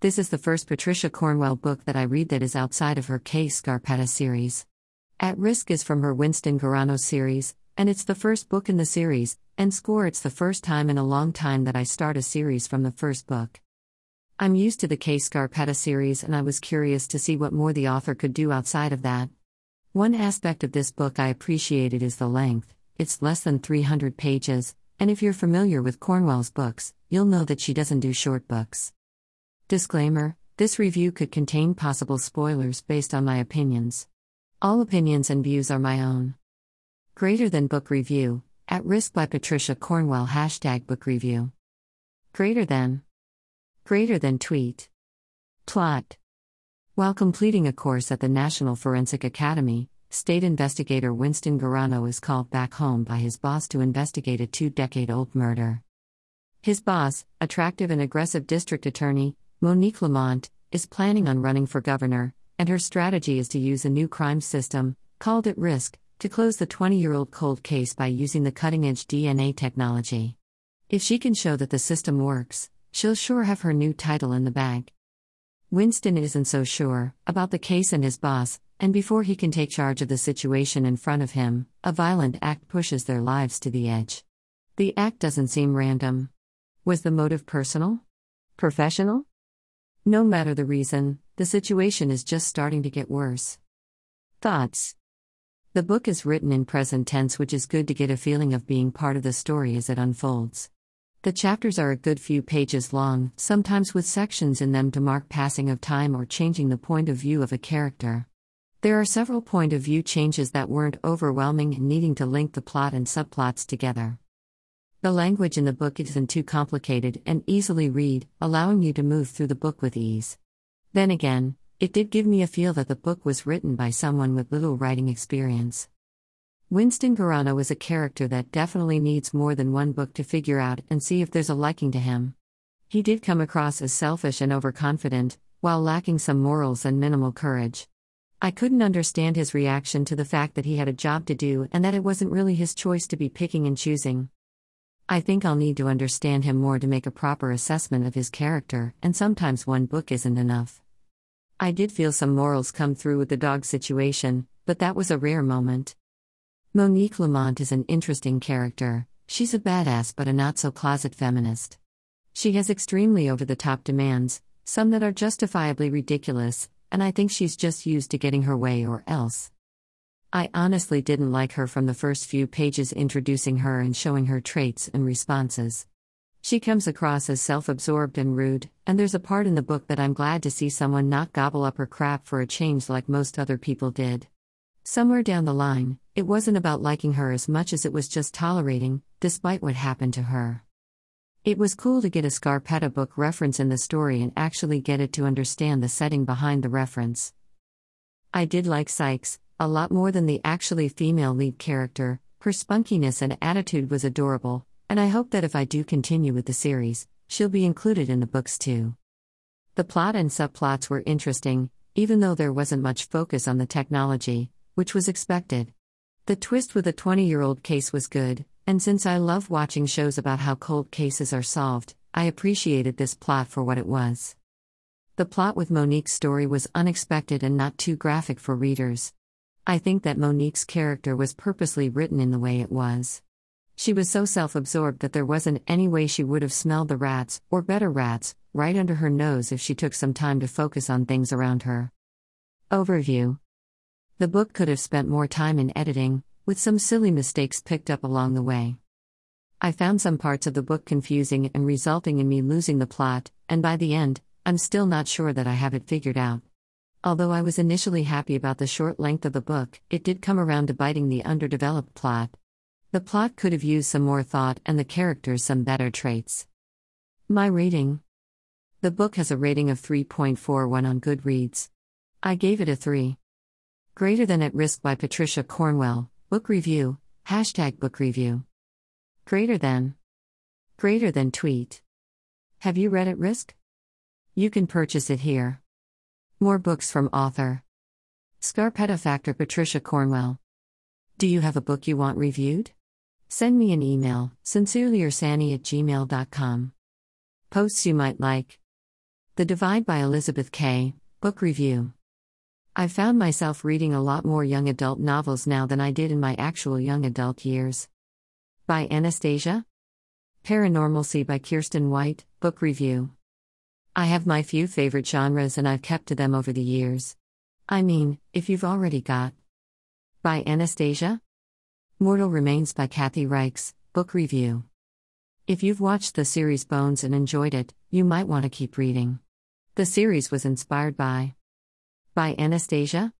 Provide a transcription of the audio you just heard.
This is the first Patricia Cornwell book that I read that is outside of her Kay Scarpetta series. At Risk is from her Winston Garano series, and it's the first book in the series, and score it's the first time in a long time that I start a series from the first book. I'm used to the Kay Scarpetta series and I was curious to see what more the author could do outside of that. One aspect of this book I appreciated is the length, it's less than 300 pages, and if you're familiar with Cornwell's books, you'll know that she doesn't do short books. Disclaimer this review could contain possible spoilers based on my opinions. All opinions and views are my own. Greater than book review, at risk by Patricia Cornwell, hashtag book review. Greater than. Greater than tweet. Plot. While completing a course at the National Forensic Academy, state investigator Winston Garano is called back home by his boss to investigate a two decade old murder. His boss, attractive and aggressive district attorney, Monique Lamont, is planning on running for governor, and her strategy is to use a new crime system, called At Risk, to close the 20 year old cold case by using the cutting edge DNA technology. If she can show that the system works, she'll sure have her new title in the bag. Winston isn't so sure about the case and his boss, and before he can take charge of the situation in front of him, a violent act pushes their lives to the edge. The act doesn't seem random. Was the motive personal? Professional? No matter the reason, the situation is just starting to get worse. Thoughts The book is written in present tense, which is good to get a feeling of being part of the story as it unfolds. The chapters are a good few pages long, sometimes with sections in them to mark passing of time or changing the point of view of a character. There are several point of view changes that weren't overwhelming and needing to link the plot and subplots together. The language in the book isn't too complicated and easily read, allowing you to move through the book with ease. Then again, it did give me a feel that the book was written by someone with little writing experience. Winston Garano is a character that definitely needs more than one book to figure out and see if there's a liking to him. He did come across as selfish and overconfident, while lacking some morals and minimal courage. I couldn't understand his reaction to the fact that he had a job to do and that it wasn't really his choice to be picking and choosing. I think I'll need to understand him more to make a proper assessment of his character, and sometimes one book isn't enough. I did feel some morals come through with the dog situation, but that was a rare moment. Monique Lamont is an interesting character. She's a badass but a not so closet feminist. She has extremely over the top demands, some that are justifiably ridiculous, and I think she's just used to getting her way or else. I honestly didn't like her from the first few pages introducing her and showing her traits and responses. She comes across as self absorbed and rude, and there's a part in the book that I'm glad to see someone not gobble up her crap for a change like most other people did. Somewhere down the line, it wasn't about liking her as much as it was just tolerating, despite what happened to her. It was cool to get a Scarpetta book reference in the story and actually get it to understand the setting behind the reference. I did like Sykes, a lot more than the actually female lead character, her spunkiness and attitude was adorable, and I hope that if I do continue with the series, she'll be included in the books too. The plot and subplots were interesting, even though there wasn't much focus on the technology, which was expected. The twist with a 20 year old case was good, and since I love watching shows about how cold cases are solved, I appreciated this plot for what it was. The plot with Monique's story was unexpected and not too graphic for readers. I think that Monique's character was purposely written in the way it was. She was so self absorbed that there wasn't any way she would have smelled the rats, or better rats, right under her nose if she took some time to focus on things around her. Overview the book could have spent more time in editing, with some silly mistakes picked up along the way. I found some parts of the book confusing and resulting in me losing the plot, and by the end, I'm still not sure that I have it figured out. Although I was initially happy about the short length of the book, it did come around to biting the underdeveloped plot. The plot could have used some more thought and the characters some better traits. My rating The book has a rating of 3.41 on Goodreads. I gave it a 3. Greater Than at Risk by Patricia Cornwell, Book Review, hashtag Book Review. Greater Than. Greater Than Tweet. Have you read At Risk? You can purchase it here. More books from author. Scarpetta Factor Patricia Cornwell. Do you have a book you want reviewed? Send me an email, sincerelyyoursani at gmail.com. Posts you might like. The Divide by Elizabeth Kay, Book Review. I've found myself reading a lot more young adult novels now than I did in my actual young adult years. By Anastasia? Paranormalcy by Kiersten White, Book Review. I have my few favorite genres and I've kept to them over the years. I mean, if you've already got. By Anastasia? Mortal Remains by Kathy Reichs, Book Review. If you've watched the series Bones and enjoyed it, you might want to keep reading. The series was inspired by by Anastasia